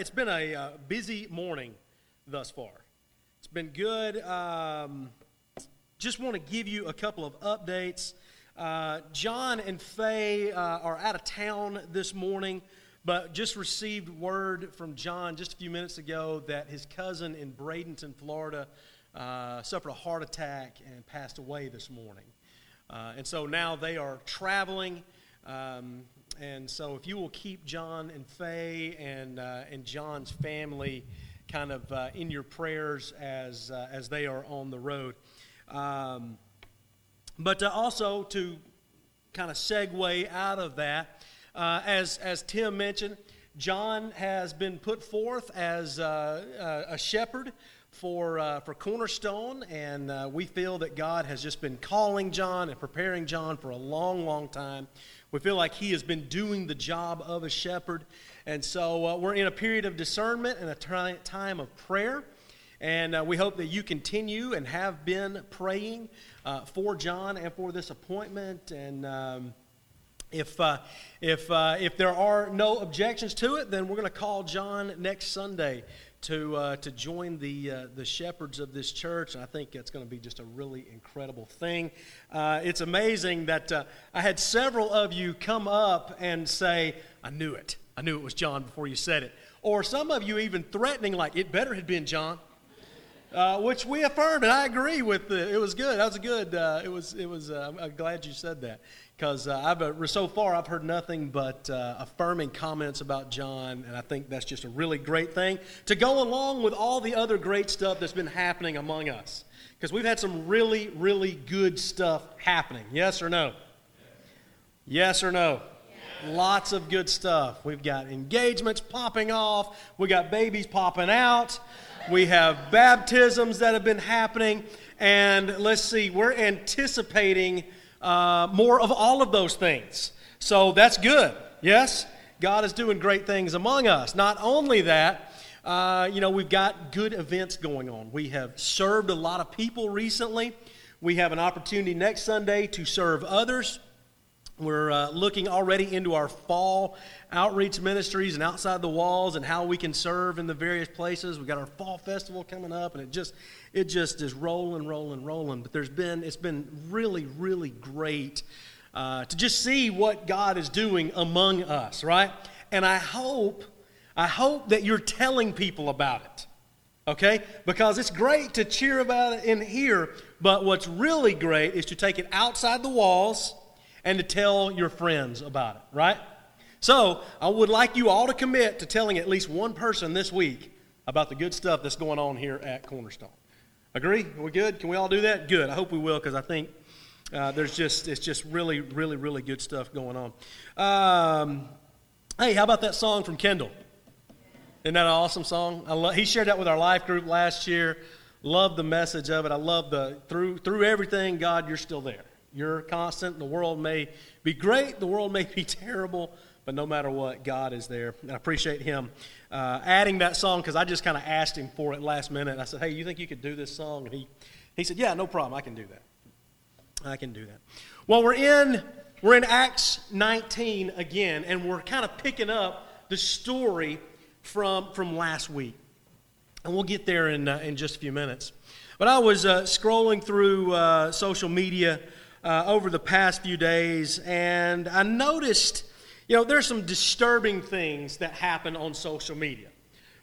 It's been a it's been a uh, busy morning thus far. It's been good. Um, just want to give you a couple of updates. Uh, John and Faye uh, are out of town this morning, but just received word from John just a few minutes ago that his cousin in Bradenton, Florida, uh, suffered a heart attack and passed away this morning. Uh, and so now they are traveling. Um, and so, if you will keep John and Faye and, uh, and John's family kind of uh, in your prayers as, uh, as they are on the road. Um, but uh, also to kind of segue out of that, uh, as, as Tim mentioned, John has been put forth as uh, a shepherd for, uh, for Cornerstone, and uh, we feel that God has just been calling John and preparing John for a long, long time. We feel like he has been doing the job of a shepherd. And so uh, we're in a period of discernment and a t- time of prayer. And uh, we hope that you continue and have been praying uh, for John and for this appointment. And um, if, uh, if, uh, if there are no objections to it, then we're going to call John next Sunday to, uh, to join the, uh, the shepherds of this church. And I think it's going to be just a really incredible thing. Uh, it's amazing that uh, I had several of you come up and say, I knew it. I knew it was John before you said it. Or some of you even threatening, like, it better have been John. Uh, which we affirmed, and I agree with. The, it was good. That was good. Uh, it was. It was. I'm glad you said that because uh, I've uh, so far I've heard nothing but uh, affirming comments about John, and I think that's just a really great thing to go along with all the other great stuff that's been happening among us. Because we've had some really, really good stuff happening. Yes or no? Yes or no? Yes. Lots of good stuff. We've got engagements popping off. We got babies popping out. We have baptisms that have been happening. And let's see, we're anticipating uh, more of all of those things. So that's good. Yes? God is doing great things among us. Not only that, uh, you know, we've got good events going on. We have served a lot of people recently. We have an opportunity next Sunday to serve others. We're uh, looking already into our fall outreach ministries and outside the walls and how we can serve in the various places. We've got our fall festival coming up, and it just it just is rolling, rolling, rolling. But there's been it's been really, really great uh, to just see what God is doing among us, right? And I hope I hope that you're telling people about it. Okay? Because it's great to cheer about it in here, but what's really great is to take it outside the walls and to tell your friends about it, right? So, I would like you all to commit to telling at least one person this week about the good stuff that's going on here at Cornerstone. Agree? We're good? Can we all do that? Good. I hope we will because I think uh, there's just it's just really, really, really good stuff going on. Um, hey, how about that song from Kendall? Isn't that an awesome song? Love, he shared that with our life group last year. Love the message of it. I love the through through everything, God, you're still there. You're constant. The world may be great, the world may be terrible, but no matter what, God is there. And I appreciate him uh, adding that song because I just kind of asked him for it last minute. I said, "Hey, you think you could do this song?" And he he said, "Yeah, no problem. I can do that. I can do that." Well, we're in we're in Acts 19 again, and we're kind of picking up the story from from last week, and we'll get there in uh, in just a few minutes. But I was uh, scrolling through uh, social media uh, over the past few days, and I noticed, you know, there's some disturbing things that happen on social media,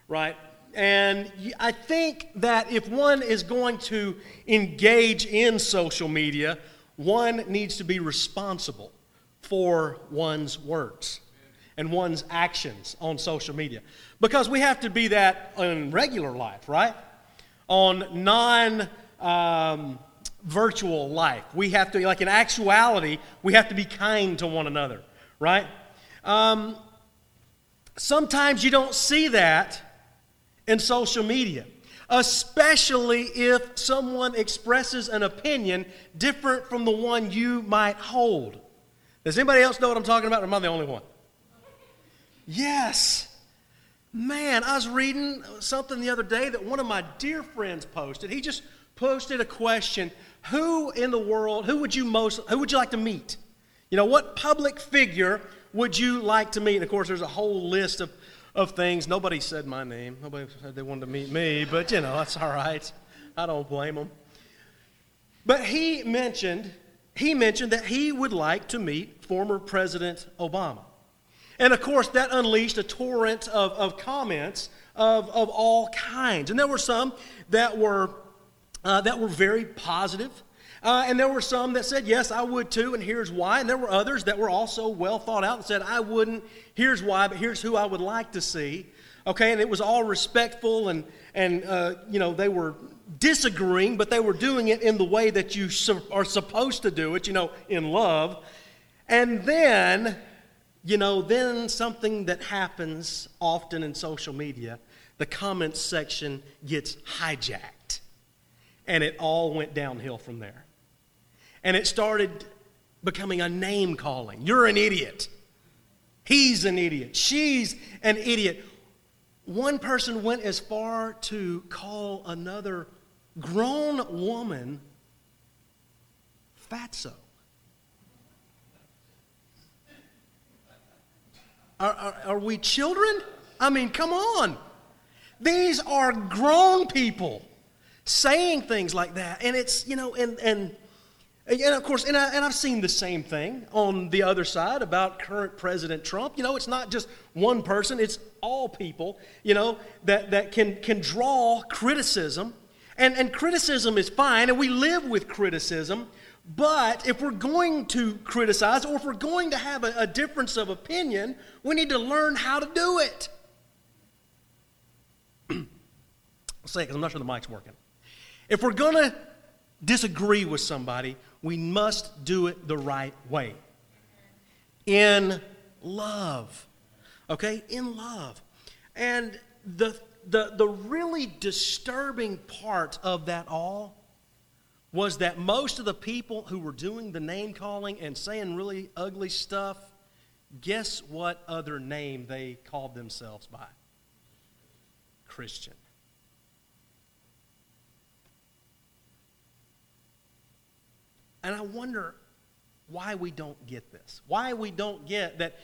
right? And I think that if one is going to engage in social media, one needs to be responsible for one's words and one's actions on social media. Because we have to be that in regular life, right? On non um, virtual life. We have to, like in actuality, we have to be kind to one another, right? Um, sometimes you don't see that in social media, especially if someone expresses an opinion different from the one you might hold. Does anybody else know what I'm talking about, or am I the only one? Yes. Man, I was reading something the other day that one of my dear friends posted. He just posted a question who in the world, who would you most, who would you like to meet? You know, what public figure would you like to meet? And of course, there's a whole list of, of things. Nobody said my name. Nobody said they wanted to meet me, but you know, that's all right. I don't blame them. But he mentioned, he mentioned that he would like to meet former President Obama. And of course, that unleashed a torrent of, of comments of, of all kinds. And there were some that were, uh, that were very positive. Uh, and there were some that said, Yes, I would too, and here's why. And there were others that were also well thought out and said, I wouldn't, here's why, but here's who I would like to see. Okay, and it was all respectful, and, and uh, you know, they were disagreeing, but they were doing it in the way that you su- are supposed to do it, you know, in love. And then, you know, then something that happens often in social media, the comments section gets hijacked. And it all went downhill from there. And it started becoming a name calling. You're an idiot. He's an idiot. She's an idiot. One person went as far to call another grown woman fatso. Are, are, are, we children? I mean, come on. These are grown people saying things like that. And it's, you know, and, and, and of course, and, I, and I've seen the same thing on the other side about current President Trump. You know, it's not just one person, it's all people, you know, that, that can, can draw criticism and, and criticism is fine, and we live with criticism. But if we're going to criticize or if we're going to have a, a difference of opinion, we need to learn how to do it. I'll say it because I'm not sure the mic's working. If we're going to disagree with somebody, we must do it the right way. In love. Okay? In love. And the the, the really disturbing part of that all was that most of the people who were doing the name calling and saying really ugly stuff, guess what other name they called themselves by? Christian. And I wonder why we don't get this. Why we don't get that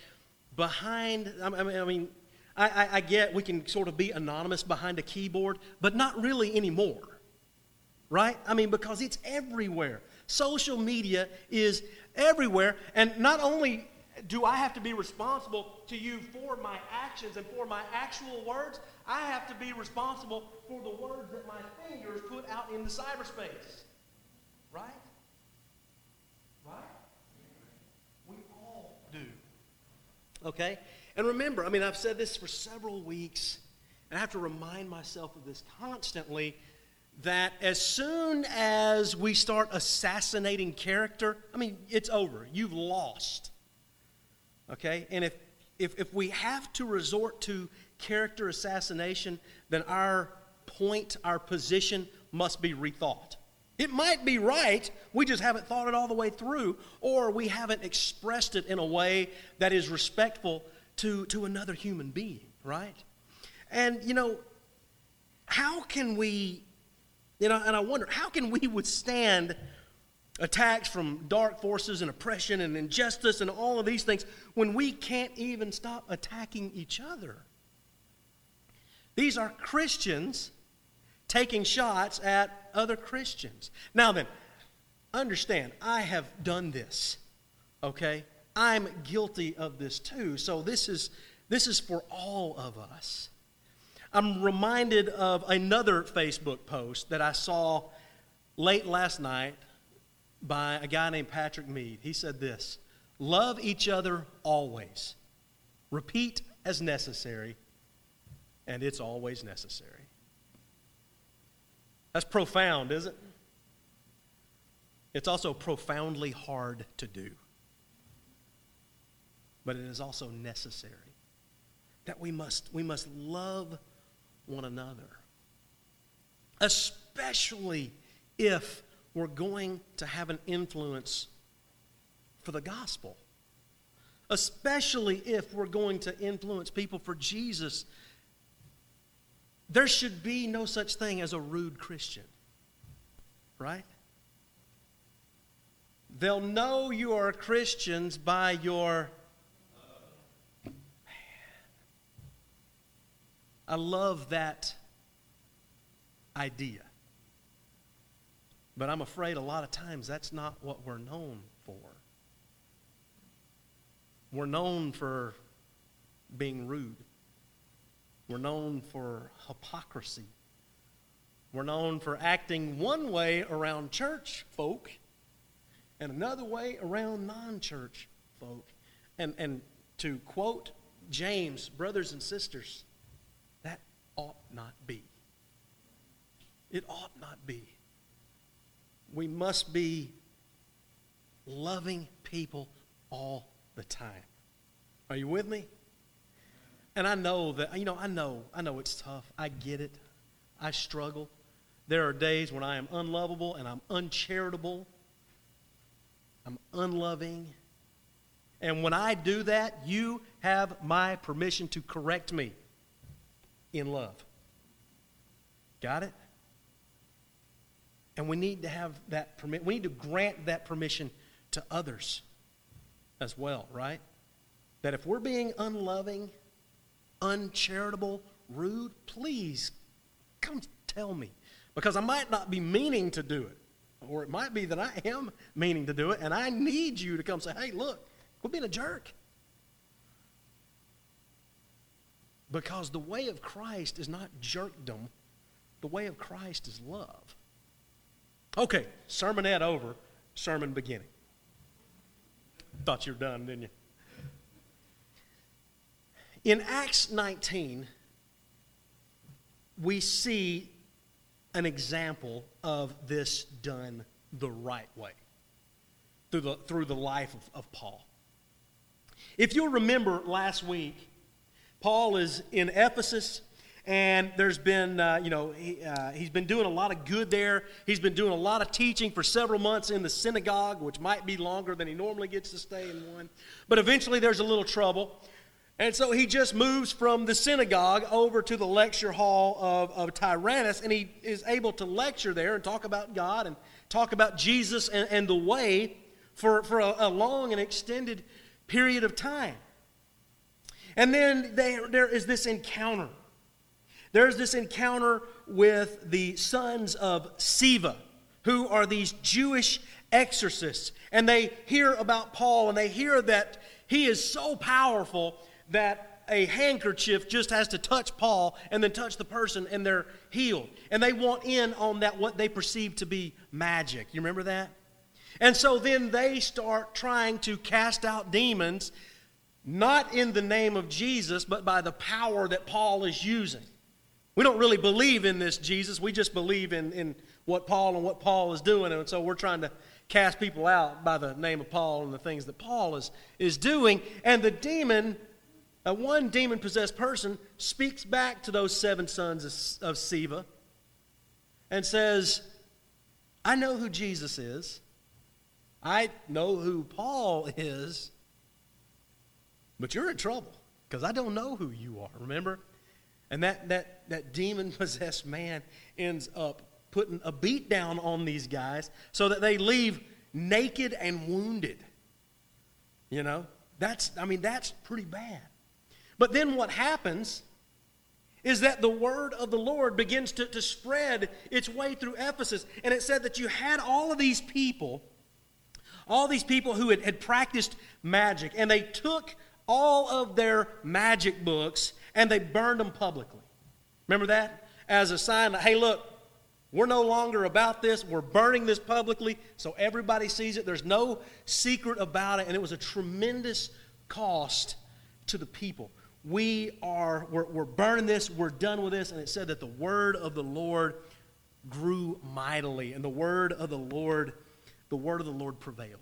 behind, I mean, I mean I, I, I get we can sort of be anonymous behind a keyboard, but not really anymore. Right? I mean, because it's everywhere. Social media is everywhere. And not only do I have to be responsible to you for my actions and for my actual words, I have to be responsible for the words that my fingers put out in the cyberspace. Right? Right? We all do. Okay? And remember, I mean, I've said this for several weeks, and I have to remind myself of this constantly that as soon as we start assassinating character, I mean, it's over. You've lost. Okay? And if, if, if we have to resort to character assassination, then our point, our position must be rethought. It might be right, we just haven't thought it all the way through, or we haven't expressed it in a way that is respectful to, to another human being, right? And, you know, how can we, you know, and I wonder, how can we withstand attacks from dark forces and oppression and injustice and all of these things when we can't even stop attacking each other? These are Christians taking shots at other Christians. Now then, understand, I have done this, okay? I'm guilty of this too. So this is this is for all of us. I'm reminded of another Facebook post that I saw late last night by a guy named Patrick Mead. He said this Love each other always. Repeat as necessary, and it's always necessary. That's profound, isn't it? It's also profoundly hard to do but it is also necessary that we must, we must love one another, especially if we're going to have an influence for the gospel, especially if we're going to influence people for Jesus. There should be no such thing as a rude Christian, right? They'll know you are Christians by your I love that idea. But I'm afraid a lot of times that's not what we're known for. We're known for being rude. We're known for hypocrisy. We're known for acting one way around church folk and another way around non church folk. And, and to quote James, brothers and sisters, that ought not be. It ought not be. We must be loving people all the time. Are you with me? And I know that, you know, I know, I know it's tough. I get it. I struggle. There are days when I am unlovable and I'm uncharitable. I'm unloving. And when I do that, you have my permission to correct me in love. Got it? And we need to have that permit. We need to grant that permission to others as well, right? That if we're being unloving, uncharitable, rude, please come tell me. Because I might not be meaning to do it. Or it might be that I am meaning to do it, and I need you to come say, hey, look, quit being a jerk. Because the way of Christ is not jerkdom, the way of Christ is love. Okay, sermonette over, sermon beginning. Thought you were done, didn't you? In Acts 19, we see an example of this done the right way through the, through the life of, of Paul. If you'll remember last week, Paul is in Ephesus, and there's been, uh, you know, he, uh, he's been doing a lot of good there. He's been doing a lot of teaching for several months in the synagogue, which might be longer than he normally gets to stay in one. But eventually there's a little trouble. And so he just moves from the synagogue over to the lecture hall of, of Tyrannus, and he is able to lecture there and talk about God and talk about Jesus and, and the way for, for a, a long and extended period of time. And then there, there is this encounter. There's this encounter with the sons of Sceva, who are these Jewish exorcists. And they hear about Paul and they hear that he is so powerful that a handkerchief just has to touch Paul and then touch the person and they're healed. And they want in on that what they perceive to be magic. You remember that? And so then they start trying to cast out demons, not in the name of Jesus, but by the power that Paul is using. We don't really believe in this Jesus. We just believe in, in what Paul and what Paul is doing. And so we're trying to cast people out by the name of Paul and the things that Paul is, is doing. And the demon a one demon possessed person speaks back to those seven sons of, of Sceva and says, I know who Jesus is. I know who Paul is. But you're in trouble because I don't know who you are, remember? And that, that, that demon possessed man ends up putting a beat down on these guys so that they leave naked and wounded. You know? That's, I mean, that's pretty bad. But then what happens is that the word of the Lord begins to, to spread its way through Ephesus. And it said that you had all of these people, all these people who had, had practiced magic, and they took all of their magic books and they burned them publicly. Remember that? As a sign that, hey, look, we're no longer about this. We're burning this publicly so everybody sees it. There's no secret about it. And it was a tremendous cost to the people we are we're, we're burning this we're done with this. And it said that the word of the lord grew mightily. And the word of the lord the word of the lord prevailed.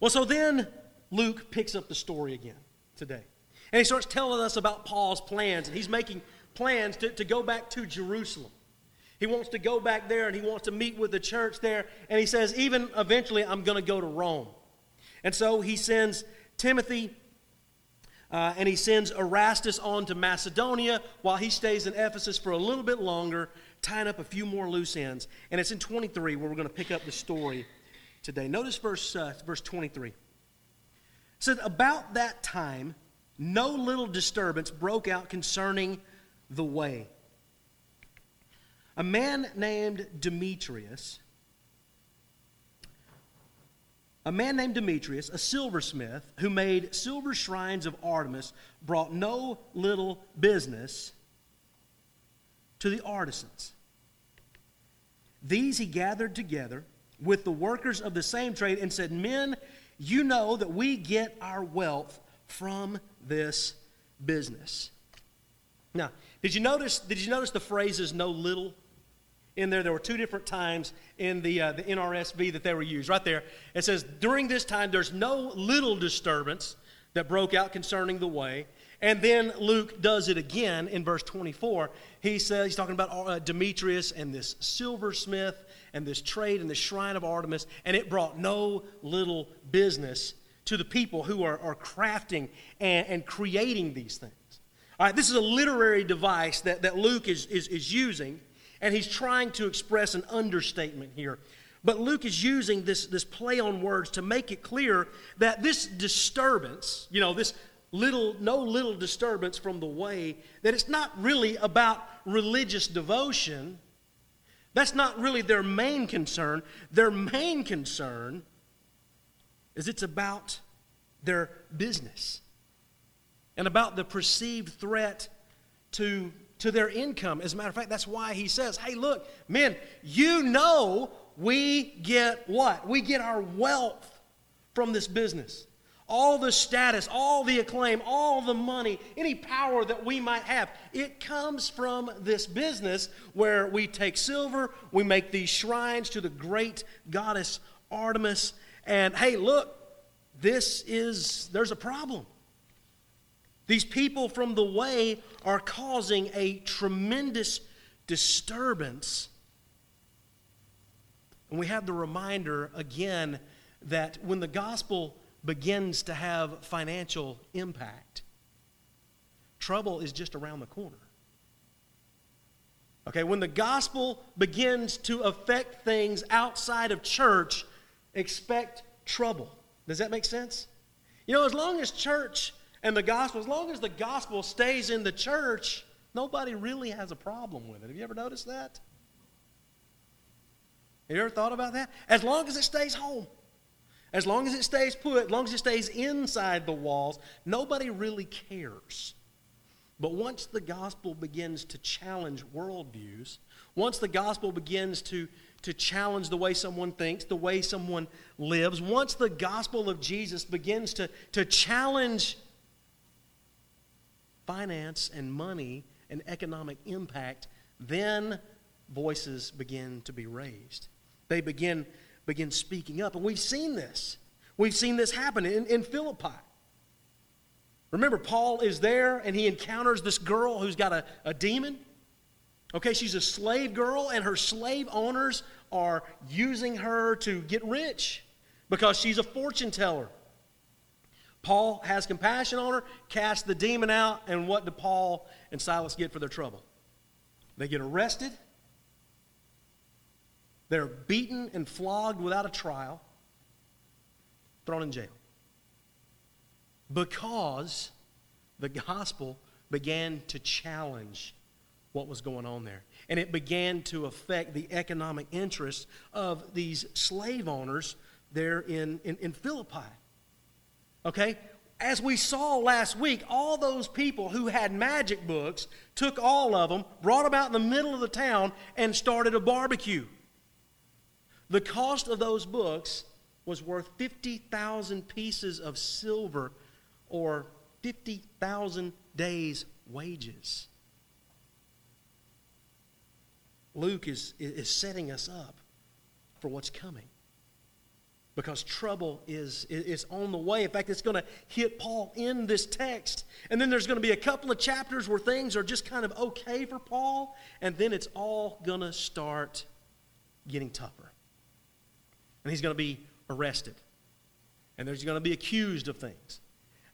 Well so then luke picks up the story again today. And he starts telling us about paul's plans. And he's making plans to, to go back to jerusalem. He wants to go back there and he wants to meet with the church there. And he says even eventually i'm going to go to rome. And so he sends timothy uh, and he sends Erastus on to Macedonia while he stays in Ephesus for a little bit longer, tying up a few more loose ends. And it's in 23 where we're going to pick up the story today. Notice verse, uh, verse 23. It said, About that time, no little disturbance broke out concerning the way. A man named Demetrius, a man named Demetrius, a silversmith who made silver shrines of Artemis, brought no little business to the artisans. These he gathered together with the workers of the same trade and said, Men, you know that we get our wealth from this business. Now, did you notice, did you notice the phrases no little in there? There were two different times in the, uh, the NRSV that they were used. Right there, it says, During this time, there's no little disturbance that broke out concerning the way. And then Luke does it again in verse 24. He says, he's talking about uh, Demetrius and this silversmith and this trade and this shrine of Artemis, and it brought no little business to the people who are, are crafting and, and creating these things. All right, this is a literary device that, that Luke is, is, is using, and he's trying to express an understatement here. But Luke is using this, this play on words to make it clear that this disturbance, you know, this little, no little disturbance from the way, that it's not really about religious devotion. That's not really their main concern. Their main concern is it's about their business and about the perceived threat to, to their income. As a matter of fact, that's why he says, hey, look, men, you know we get what? We get our wealth from this business. All the status, all the acclaim, all the money, any power that we might have, it comes from this business where we take silver, we make these shrines to the great goddess Artemis, and hey, look, this is, there's a problem. These people from the way are causing a tremendous disturbance. And we have the reminder again that when the gospel begins to have financial impact, trouble is just around the corner. Okay, when the gospel begins to affect things outside of church, expect trouble. Does that make sense? You know, as long as church and the gospel, as long as the gospel stays in the church, nobody really has a problem with it. Have you ever noticed that? Have you ever thought about that? As long as it stays home, as long as it stays put, as long as it stays inside the walls, nobody really cares. But once the gospel begins to challenge worldviews, once the gospel begins to, to challenge the way someone thinks, the way someone lives, once the gospel of Jesus begins to, to challenge finance and money and economic impact, then voices begin to be raised. They begin, begin speaking up. And we've seen this. We've seen this happen in, in Philippi. Remember, Paul is there and he encounters this girl who's got a, a demon. Okay, she's a slave girl, and her slave owners are using her to get rich because she's a fortune teller. Paul has compassion on her, casts the demon out, and what do Paul and Silas get for their trouble? They get arrested, they're beaten and flogged without a trial, thrown in jail. Because the gospel began to challenge what was going on there. And it began to affect the economic interests of these slave owners there in, in, in Philippi. Okay? As we saw last week, all those people who had magic books took all of them, brought them out in the middle of the town, and started a barbecue. The cost of those books was worth 50,000 pieces of silver or 50,000 days' wages. Luke is, is setting us up for what's coming because trouble is, is on the way. In fact, it's going to hit Paul in this text. And then there's going to be a couple of chapters where things are just kind of okay for Paul, and then it's all going to start getting tougher. And he's going to be arrested, and there's going to be accused of things.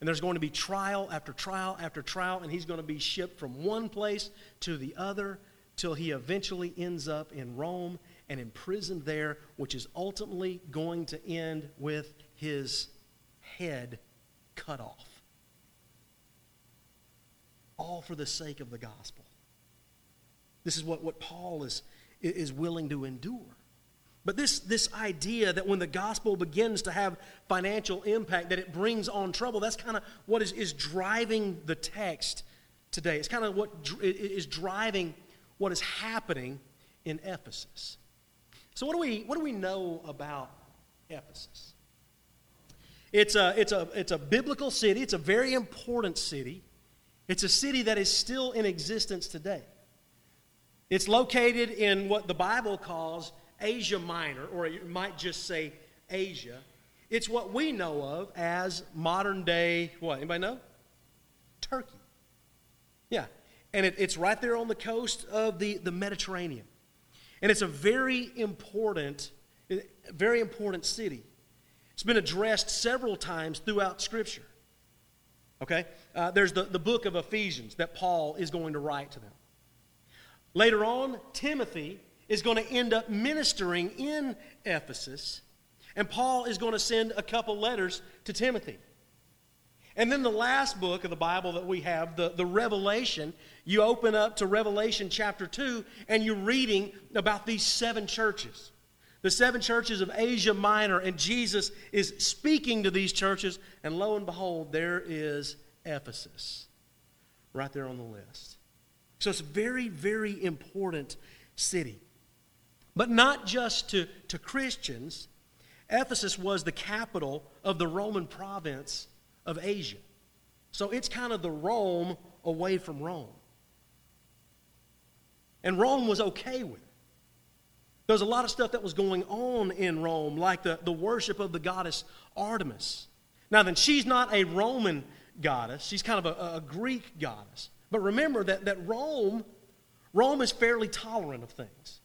And there's going to be trial after trial after trial, and he's going to be shipped from one place to the other till he eventually ends up in Rome and imprisoned there, which is ultimately going to end with his head cut off. all for the sake of the gospel. This is what, what Paul is, is willing to endure. But this, this idea that when the gospel begins to have financial impact, that it brings on trouble, that's kind of what is, is driving the text today. It's kind of what is driving what is happening in Ephesus. So, what do we, what do we know about Ephesus? It's a, it's, a, it's a biblical city, it's a very important city. It's a city that is still in existence today. It's located in what the Bible calls Asia Minor, or you might just say Asia. It's what we know of as modern day, what? Anybody know? Turkey. Yeah. And it, it's right there on the coast of the, the Mediterranean. And it's a very important, very important city. It's been addressed several times throughout Scripture. Okay? Uh, there's the, the book of Ephesians that Paul is going to write to them. Later on, Timothy is going to end up ministering in Ephesus, and Paul is going to send a couple letters to Timothy. And then the last book of the Bible that we have, the, the Revelation, you open up to Revelation chapter 2, and you're reading about these seven churches. The seven churches of Asia Minor, and Jesus is speaking to these churches, and lo and behold, there is Ephesus right there on the list. So it's a very, very important city. But not just to, to Christians, Ephesus was the capital of the Roman province of Asia. So it's kind of the Rome away from Rome. And Rome was okay with it. There was a lot of stuff that was going on in Rome, like the, the worship of the goddess Artemis. Now, then, she's not a Roman goddess, she's kind of a, a Greek goddess. But remember that, that Rome, Rome is fairly tolerant of things.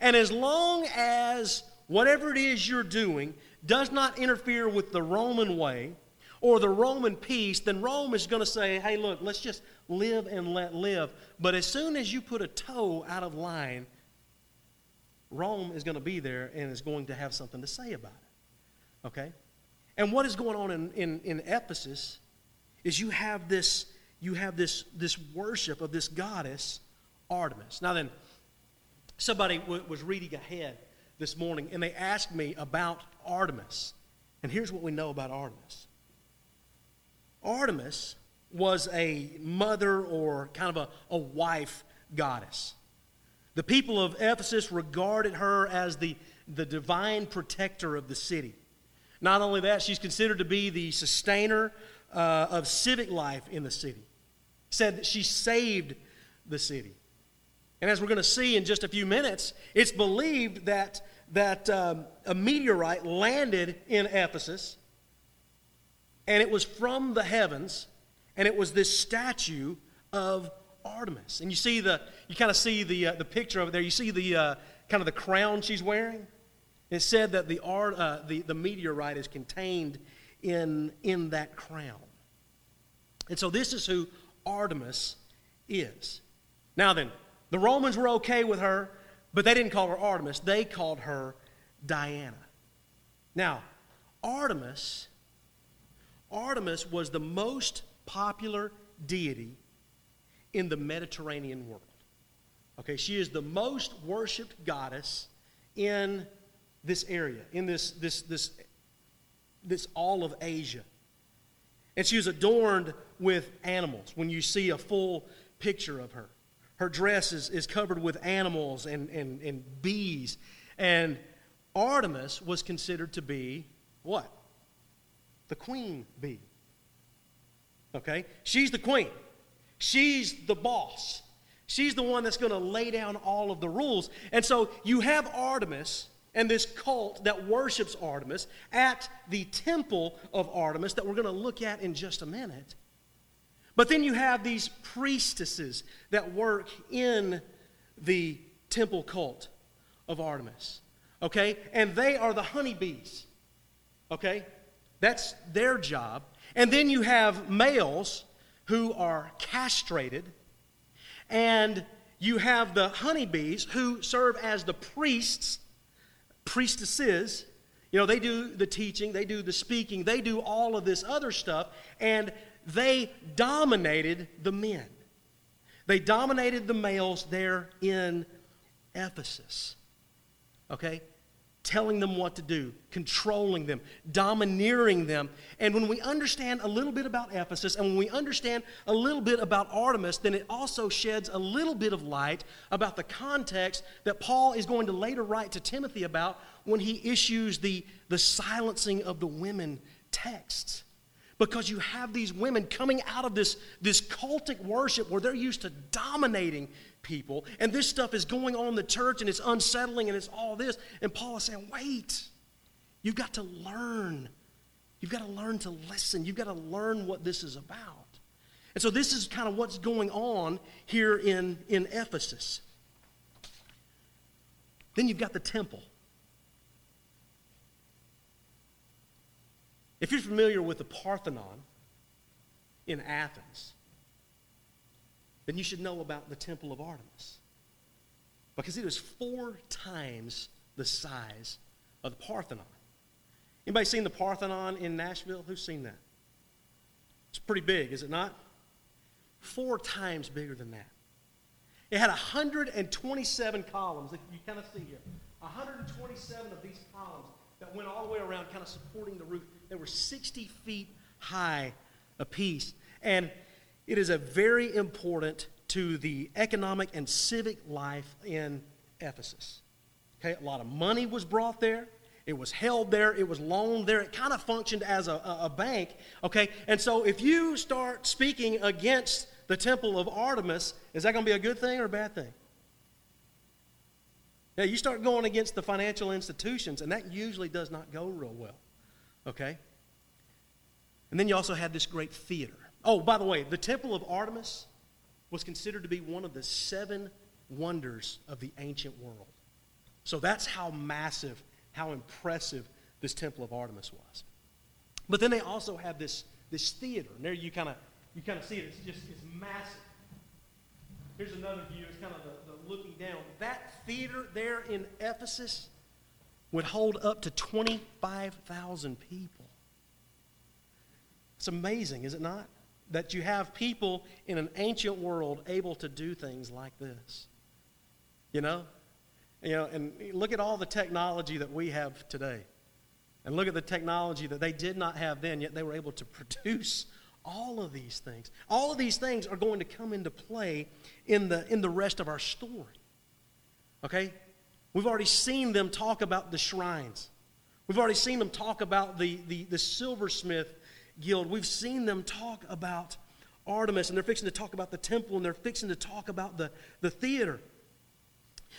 And as long as whatever it is you're doing does not interfere with the Roman way or the Roman peace, then Rome is going to say, hey, look, let's just live and let live. But as soon as you put a toe out of line, Rome is going to be there and is going to have something to say about it. Okay? And what is going on in, in, in Ephesus is you have this you have this this worship of this goddess Artemis. Now then, somebody w- was reading ahead this morning and they asked me about Artemis. And here's what we know about Artemis. Artemis was a mother or kind of a, a wife goddess. The people of Ephesus regarded her as the, the divine protector of the city. Not only that, she's considered to be the sustainer uh, of civic life in the city. Said that she saved the city. And as we're going to see in just a few minutes, it's believed that, that um, a meteorite landed in Ephesus, and it was from the heavens, and it was this statue of Artemis. And you see the, you kind of see the, uh, the picture over there. You see the uh, kind of the crown she's wearing. It said that the, art, uh, the, the meteorite is contained in, in that crown. And so this is who Artemis is. Now then, the Romans were okay with her, but they didn't call her Artemis. They called her Diana. Now, Artemis, Artemis was the most popular deity in the Mediterranean world. Okay, she is the most worshiped goddess in this area, in this, this, this, this all of Asia. And she was adorned with animals when you see a full picture of her. Her dress is, is covered with animals and, and, and bees. And Artemis was considered to be what? The queen bee. Okay? She's the queen. She's the boss. She's the one that's going to lay down all of the rules. And so you have Artemis and this cult that worships Artemis at the temple of Artemis that we're going to look at in just a minute. But then you have these priestesses that work in the temple cult of Artemis. Okay? And they are the honeybees. Okay? That's their job. And then you have males who are castrated, and you have the honeybees who serve as the priests, priestesses. You know, they do the teaching, they do the speaking, they do all of this other stuff, and they dominated the men. They dominated the males there in Ephesus. Okay? Telling them what to do, controlling them, domineering them. And when we understand a little bit about Ephesus and when we understand a little bit about Artemis, then it also sheds a little bit of light about the context that Paul is going to later write to Timothy about when he issues the, the silencing of the women texts because you have these women coming out of this, this cultic worship where they're used to dominating people, and this stuff is going on in the church and it's unsettling and it's all this. And Paul is saying, wait, you've got to learn. You've got to learn to listen. You've got to learn what this is about. And so this is kind of what's going on here in, in Ephesus. Then you've got the temple. If you're familiar with the Parthenon in Athens, then you should know about the Temple of Artemis. Because it is four times the size of the Parthenon. Anybody seen the Parthenon in Nashville? Who's seen that? It's pretty big, is it not? Four times bigger than that. It had 127 columns that you kind of see here. 127 of these columns that went all the way around, kind of supporting the roof. They were 60 feet high apiece. And it is a very important to the economic and civic life in Ephesus. Okay, a lot of money was brought there. It was held there. It was loaned there. It kind of functioned as a, a, a bank. Okay, and so if you start speaking against the temple of Artemis, is that going to be a good thing or a bad thing? Yeah, you start going against the financial institutions, and that usually does not go real well. Okay? And then you also had this great theater. Oh, by the way, the Temple of Artemis was considered to be one of the seven wonders of the ancient world. So that's how massive, how impressive this Temple of Artemis was. But then they also have this, this theater, and there you kind of you kind of see it. It's just it's massive. Here's another view. It's kind of the, the looking down. That theater there in Ephesus would hold up to 25,000 people. It's amazing, is it not? That you have people in an ancient world able to do things like this. You know? You know, and look at all the technology that we have today. And look at the technology that they did not have then, yet they were able to produce all of these things. All of these things are going to come into play in the, in the rest of our story. Okay? We've already seen them talk about the shrines. We've already seen them talk about the, the, the silversmith guild. We've seen them talk about Artemis, and they're fixing to talk about the temple, and they're fixing to talk about the, the theater.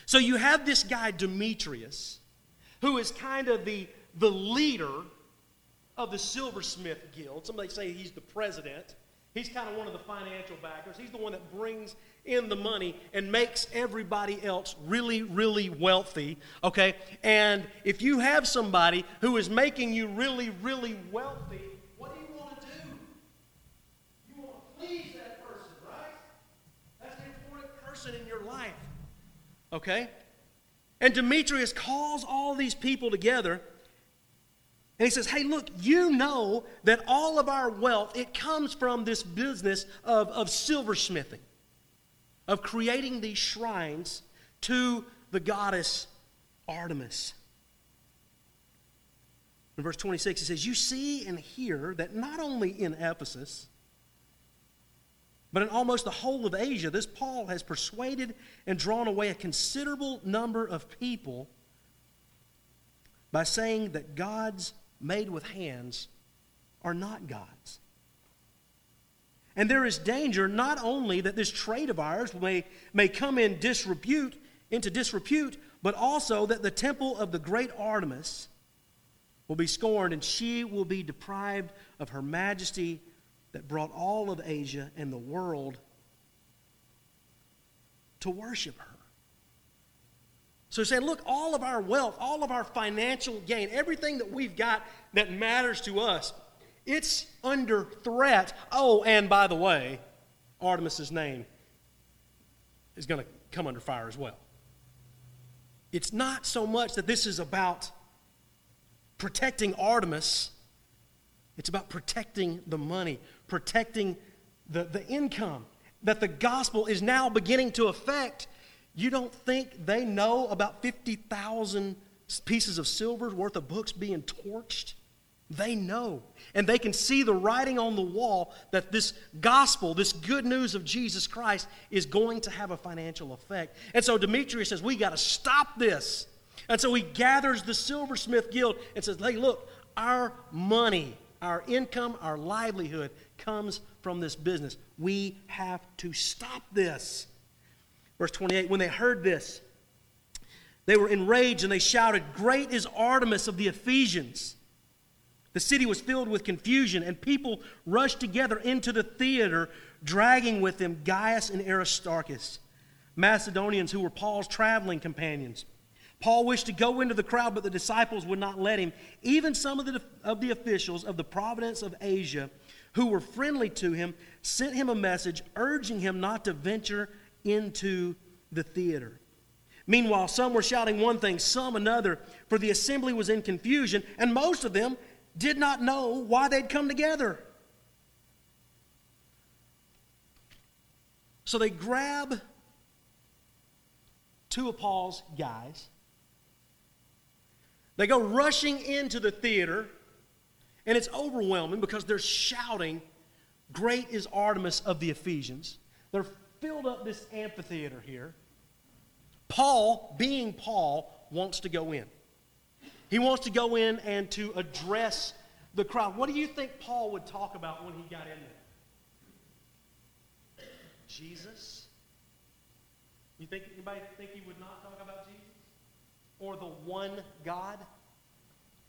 So you have this guy, Demetrius, who is kind of the, the leader of the silversmith guild. Somebody say he's the president. He's kind of one of the financial backers. He's the one that brings in the money and makes everybody else really, really wealthy. Okay? And if you have somebody who is making you really, really wealthy, what do you want to do? You want to please that person, right? That's the important person in your life. Okay? And Demetrius calls all these people together and he says, Hey, look, you know that all of our wealth, it comes from this business of, of silversmithing, of creating these shrines to the goddess Artemis. In verse 26, he says, You see and hear that not only in Ephesus, but in almost the whole of Asia, this Paul has persuaded and drawn away a considerable number of people by saying that gods made with hands are not gods. And there is danger not only that this trade of ours may, may come in disrepute, into disrepute, but also that the temple of the great Artemis will be scorned and she will be deprived of her majesty that brought all of Asia and the world to worship her. So saying, look, all of our wealth, all of our financial gain, everything that we've got that matters to us, it's under threat. Oh, and by the way, Artemis's name is going to come under fire as well. It's not so much that this is about protecting Artemis, it's about protecting the money, protecting the, the income. that the gospel is now beginning to affect, you don't think they know about 50,000 pieces of silver worth of books being torched? They know. And they can see the writing on the wall that this gospel, this good news of Jesus Christ, is going to have a financial effect. And so Demetrius says, We got to stop this. And so he gathers the silversmith guild and says, Hey, look, our money, our income, our livelihood comes from this business. We have to stop this. Verse 28 When they heard this, they were enraged and they shouted, Great is Artemis of the Ephesians. The city was filled with confusion, and people rushed together into the theater, dragging with them Gaius and Aristarchus, Macedonians who were Paul's traveling companions. Paul wished to go into the crowd, but the disciples would not let him. Even some of the, of the officials of the province of Asia, who were friendly to him, sent him a message urging him not to venture into the theater. Meanwhile, some were shouting one thing, some another, for the assembly was in confusion, and most of them did not know why they'd come together. So they grab two of Paul's guys they go rushing into the theater, and it's overwhelming because they're shouting, Great is Artemis of the Ephesians. They're filled up this amphitheater here. Paul, being Paul, wants to go in. He wants to go in and to address the crowd. What do you think Paul would talk about when he got in there? Jesus? You think anybody think he would not talk about Jesus? or the one God?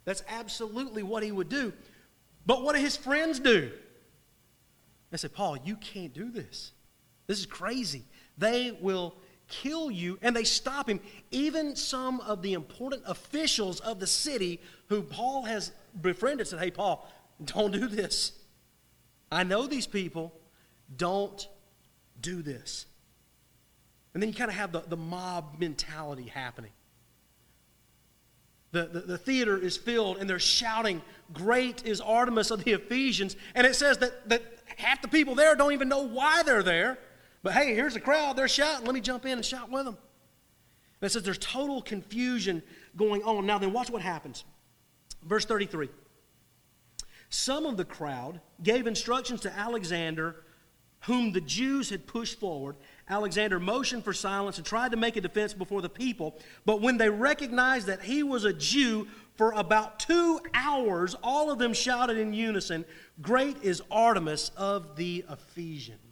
That's absolutely what he would do. But what do his friends do? They say, Paul, you can't do this. This is crazy. They will kill you, and they stop him. Even some of the important officials of the city who Paul has befriended said, Hey, Paul, don't do this. I know these people. Don't do this. And then you kind of have the, the mob mentality happening. The, the, the, theater is filled and they're shouting, Great is Artemis of the Ephesians. And it says that, that half the people there don't even know why they're there. But hey, here's a crowd, they're shouting. Let me jump in and shout with them. And it says there's total confusion going on. Now, then, watch what happens. Verse 33. Some of the crowd gave instructions to Alexander, whom the Jews had pushed forward, Alexander motioned for silence and tried to make a defense before the people. But when they recognized that he was a Jew, for about two hours, all of them shouted in unison, Great is Artemis of the Ephesians.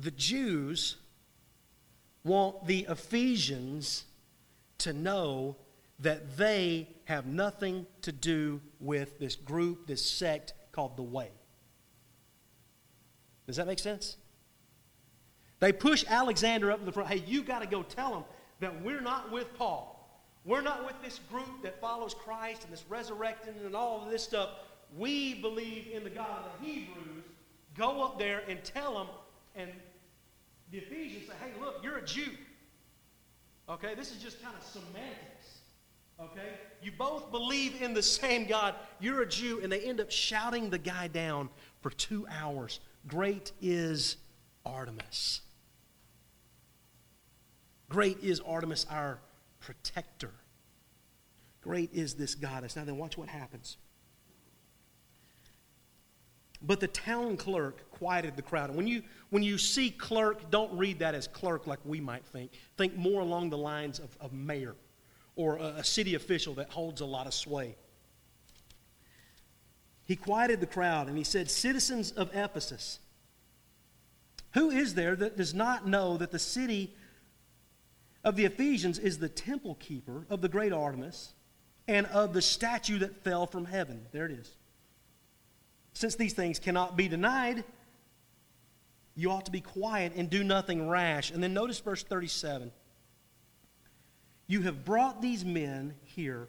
The Jews want the Ephesians to know that they have nothing to do with this group, this sect called the Way. Does that make sense? They push Alexander up in the front. Hey, you got to go tell them that we're not with Paul. We're not with this group that follows Christ and this resurrecting and all of this stuff. We believe in the God of the Hebrews. Go up there and tell them. And the Ephesians say, hey, look, you're a Jew. Okay, this is just kind of semantics. Okay? You both believe in the same God. You're a Jew. And they end up shouting the guy down for two hours Great is Artemis. Great is Artemis, our protector. Great is this goddess. Now, then, watch what happens. But the town clerk quieted the crowd. And when you, when you see clerk, don't read that as clerk like we might think. Think more along the lines of, of mayor or a, a city official that holds a lot of sway. He quieted the crowd and he said, Citizens of Ephesus, who is there that does not know that the city of the Ephesians is the temple keeper of the great Artemis and of the statue that fell from heaven? There it is. Since these things cannot be denied, you ought to be quiet and do nothing rash. And then notice verse 37. You have brought these men here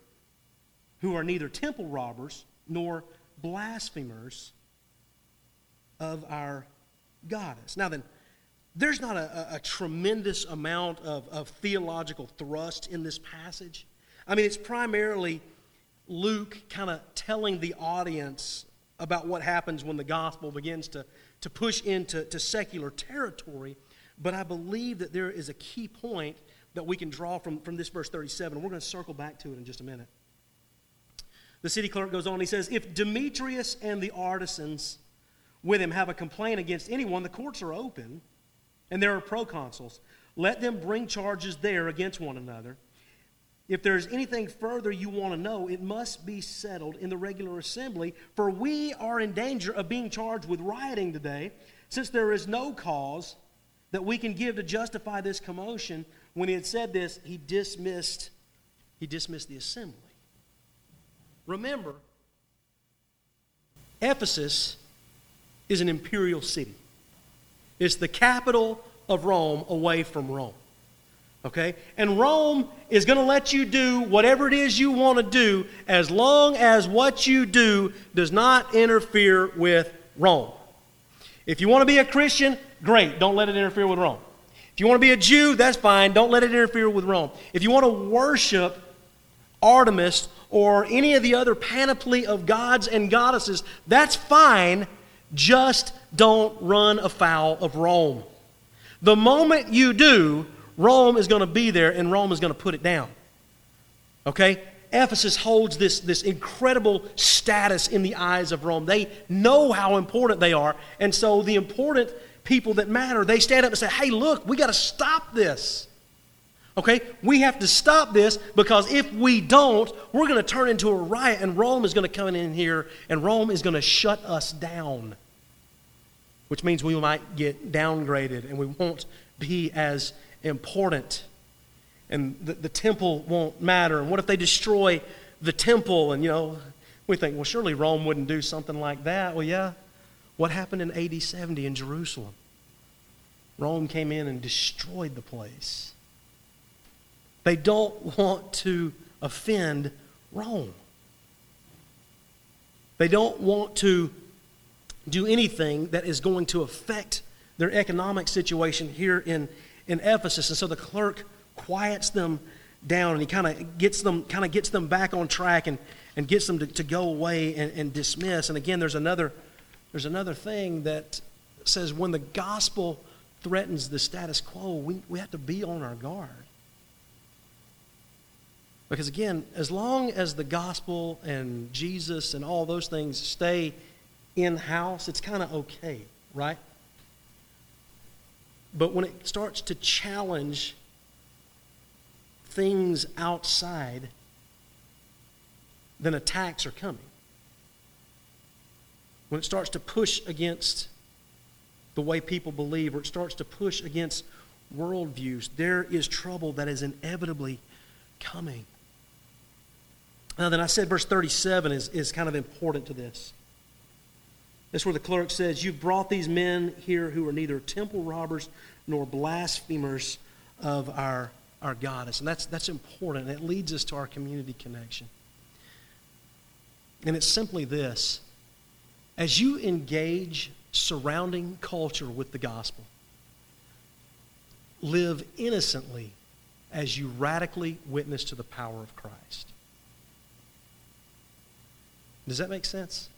who are neither temple robbers nor blasphemers of our goddess. Now then, there's not a, a, tremendous amount of, of theological thrust in this passage. I mean, it's primarily Luke kind of telling the audience about what happens when the gospel begins to, to push into to secular territory, but I believe that there is a key point that we can draw from, from this verse 37. We're going to circle back to it in just a minute. The city clerk goes on, he says, If Demetrius and the artisans with him have a complaint against anyone, the courts are open, and there are proconsuls. Let them bring charges there against one another. If there's anything further you want to know, it must be settled in the regular assembly, for we are in danger of being charged with rioting today, since there is no cause that we can give to justify this commotion. When he had said this, he dismissed he dismissed the assembly. Remember, Ephesus is an imperial city. It's the capital of Rome away from Rome. Okay? And Rome is going to let you do whatever it is you want to do as long as what you do does not interfere with Rome. If you want to be a Christian, great. Don't let it interfere with Rome. If you want to be a Jew, that's fine. Don't let it interfere with Rome. If you want to worship Artemis or any of the other panoply of gods and goddesses, that's fine. Just don't run afoul of Rome. The moment you do, Rome is going to be there and Rome is going to put it down. Okay? Ephesus holds this, this incredible status in the eyes of Rome. They know how important they are. And so the important people that matter, they stand up and say, hey, look, we got to stop this. Okay? We have to stop this because if we don't, we're going to turn into a riot and Rome is going to come in here and Rome is going to shut us down. Which means we might get downgraded and we won't be as important. And the, the temple won't matter. And what if they destroy the temple? And, you know, we think, well, surely Rome wouldn't do something like that. Well, yeah. What happened in AD 70 in Jerusalem? Rome came in and destroyed the place. They don't want to offend Rome. They don't want to do anything that is going to affect their economic situation here in, in Ephesus. And so the clerk quiets them down and he kind of gets them kind of gets them back on track and, and gets them to, to go away and, and dismiss. And again, there's another there's another thing that says when the gospel threatens the status quo, we, we have to be on our guard. Because again, as long as the gospel and Jesus and all those things stay in house, it's kind of okay, right? But when it starts to challenge things outside, then attacks are coming. When it starts to push against the way people believe, or it starts to push against worldviews, there is trouble that is inevitably coming. Now, then I said verse 37 is, is kind of important to this. That's where the clerk says, You've brought these men here who are neither temple robbers nor blasphemers of our, our goddess. And that's, that's important. It leads us to our community connection. And it's simply this as you engage surrounding culture with the gospel, live innocently as you radically witness to the power of Christ. Does that make sense?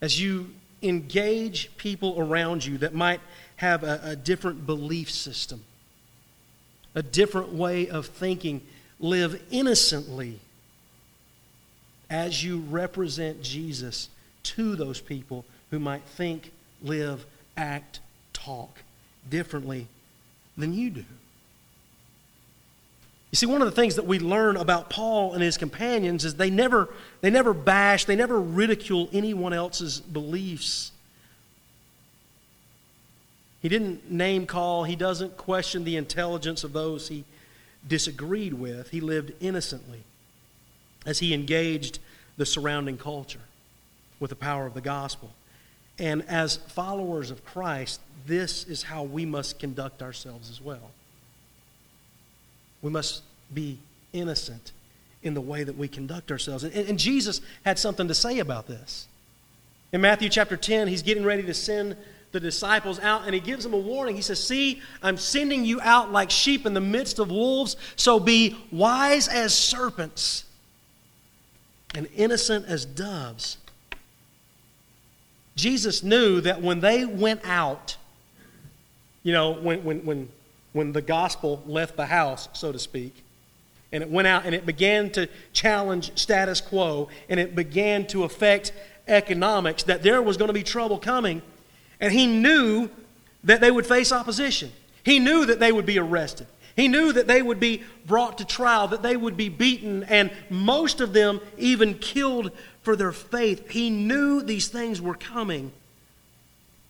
As you engage people around you that might have a, a different belief system, a different way of thinking, live innocently as you represent Jesus to those people who might think, live, act, talk differently than you do. You see, one of the things that we learn about Paul and his companions is they never, they never bash, they never ridicule anyone else's beliefs. He didn't name call, he doesn't question the intelligence of those he disagreed with. He lived innocently as he engaged the surrounding culture with the power of the gospel. And as followers of Christ, this is how we must conduct ourselves as well. We must be innocent in the way that we conduct ourselves. And, and, Jesus had something to say about this. In Matthew chapter 10, he's getting ready to send the disciples out and he gives them a warning. He says, See, I'm sending you out like sheep in the midst of wolves, so be wise as serpents and innocent as doves. Jesus knew that when they went out, you know, when, when, when, when the gospel left the house, so to speak, and it went out and it began to challenge status quo and it began to affect economics, that there was going to be trouble coming. And he knew that they would face opposition. He knew that they would be arrested. He knew that they would be brought to trial, that they would be beaten, and most of them even killed for their faith. He knew these things were coming.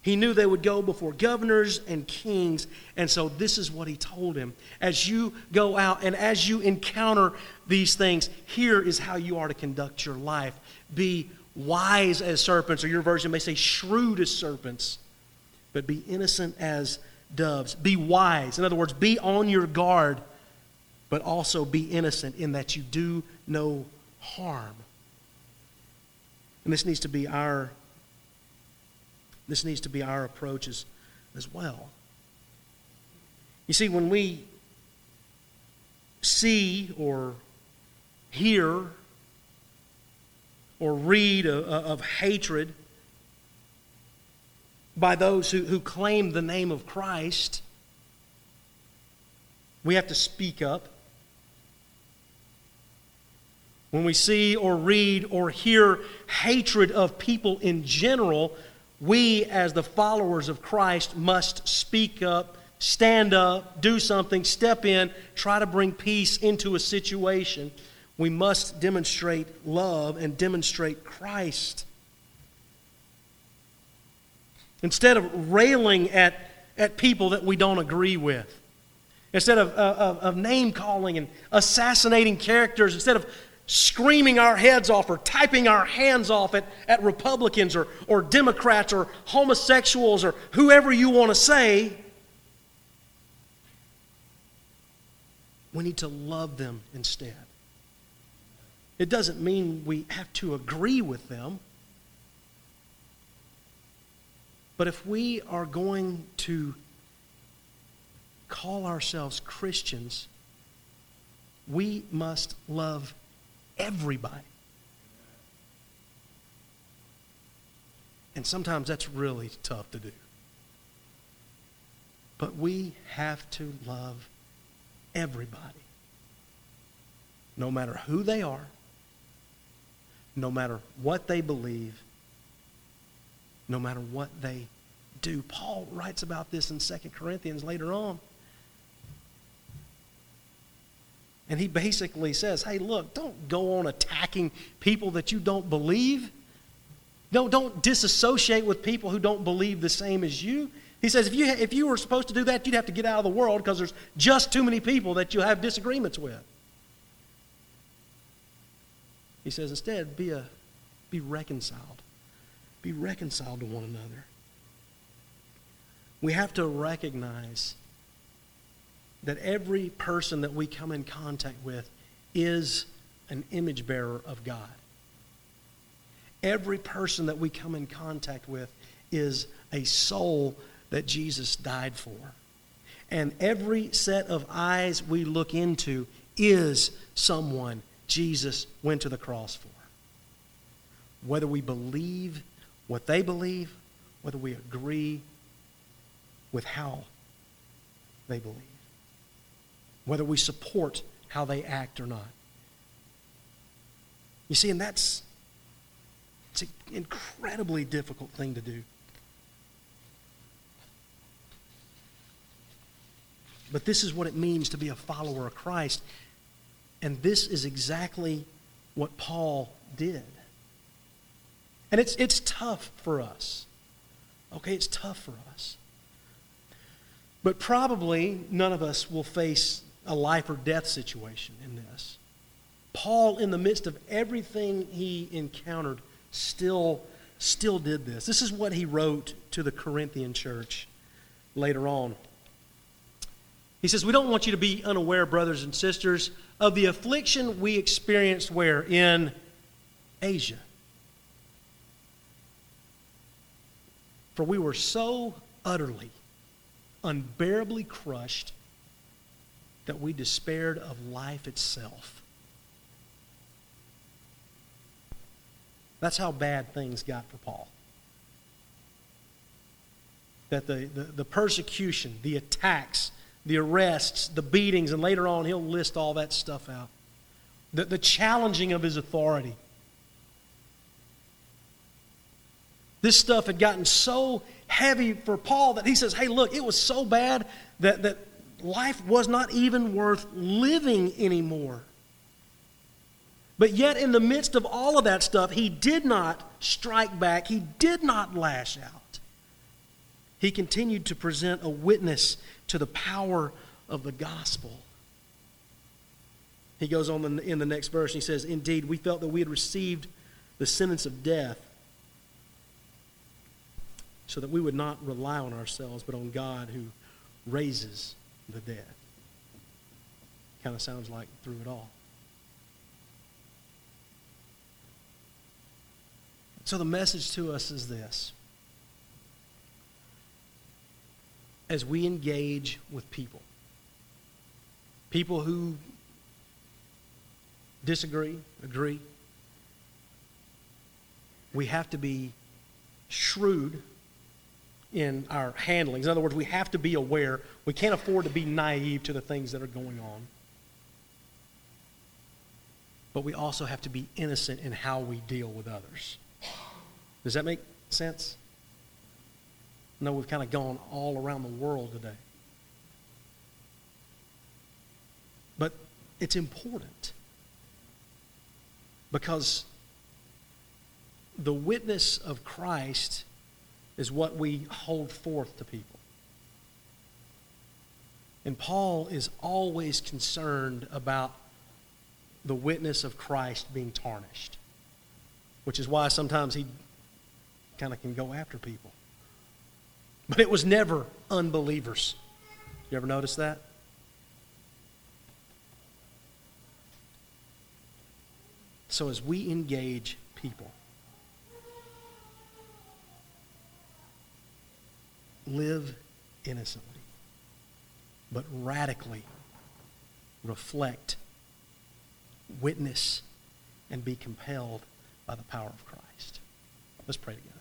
He knew they would go before governors and kings. And so this is what he told him. As you go out and as you encounter these things, here is how you are to conduct your life. Be wise as serpents, or your version may say shrewd as serpents, but be innocent as doves. Be wise. In other words, be on your guard, but also be innocent in that you do no harm. And this needs to be our this needs to be our approach as, as well. You see, when we see or hear or read of, of hatred by those who, who claim the name of Christ, we have to speak up. When we see or read or hear hatred of people in general, we, as the followers of Christ, must speak up, stand up, do something, step in, try to bring peace into a situation. We must demonstrate love and demonstrate Christ. Instead of railing at, at people that we don't agree with, instead of, of, of name calling and assassinating characters, instead of screaming our heads off or typing our hands off at, at Republicans or, or Democrats or homosexuals or whoever you want to say. We need to love them instead. It doesn't mean we have to agree with them. But if we are going to call ourselves Christians, we must love everybody. And sometimes that's really tough to do. But we have to love everybody. No matter who they are, no matter what they believe, no matter what they do. Paul writes about this in 2 Corinthians later on. And he basically says, hey, look, don't go on attacking people that you don't believe. No, don't disassociate with people who don't believe the same as you. He says, if you, if you were supposed to do that, you'd have to get out of the world because there's just too many people that you have disagreements with. He says, instead, be, a, be reconciled. Be reconciled to one another. We have to recognize that every person that we come in contact with is an image bearer of God. Every person that we come in contact with is a soul that Jesus died for. And every set of eyes we look into is someone Jesus went to the cross for. Whether we believe what they believe, whether we agree with how they believe whether we support how they act or not. You see, and that's it's an incredibly difficult thing to do. But this is what it means to be a follower of Christ. And this is exactly what Paul did. And it's, it's tough for us. Okay, it's tough for us. But probably none of us will face a life or death situation in this. Paul, in the midst of everything he encountered, still, still did this. This is what he wrote to the Corinthian church later on. He says, We don't want you to be unaware, brothers and sisters, of the affliction we experienced where? In Asia. For we were so utterly, unbearably crushed that we despaired of life itself. That's how bad things got for Paul. That the, the, the persecution, the attacks, the arrests, the beatings, and later on he'll list all that stuff out. The, the challenging of his authority. This stuff had gotten so heavy for Paul that he says, hey, look, it was so bad that, that life was not even worth living anymore. But yet, in the midst of all of that stuff, he did not strike back, he did not lash out. He continued to present a witness to the power of the gospel. He goes on in the next verse and he says, Indeed, we felt that we had received the sentence of death so that we would not rely on ourselves, but on God who raises the dead. Kind of sounds like through it all. So the message to us is this. As we engage with people, people who disagree, agree, we have to be shrewd in our handlings. In other words, we have to be aware. We can't afford to be naive to the things that are going on. But we also have to be innocent in how we deal with others. Does that make sense? No, we've kind of gone all around the world today. But it's important because the witness of Christ is what we hold forth to people. And Paul is always concerned about the witness of Christ being tarnished, which is why sometimes he kind of can go after people. But it was never unbelievers. You ever notice that? So as we engage people, live innocently, but radically reflect, witness, and be compelled by the power of Christ. Let's pray together.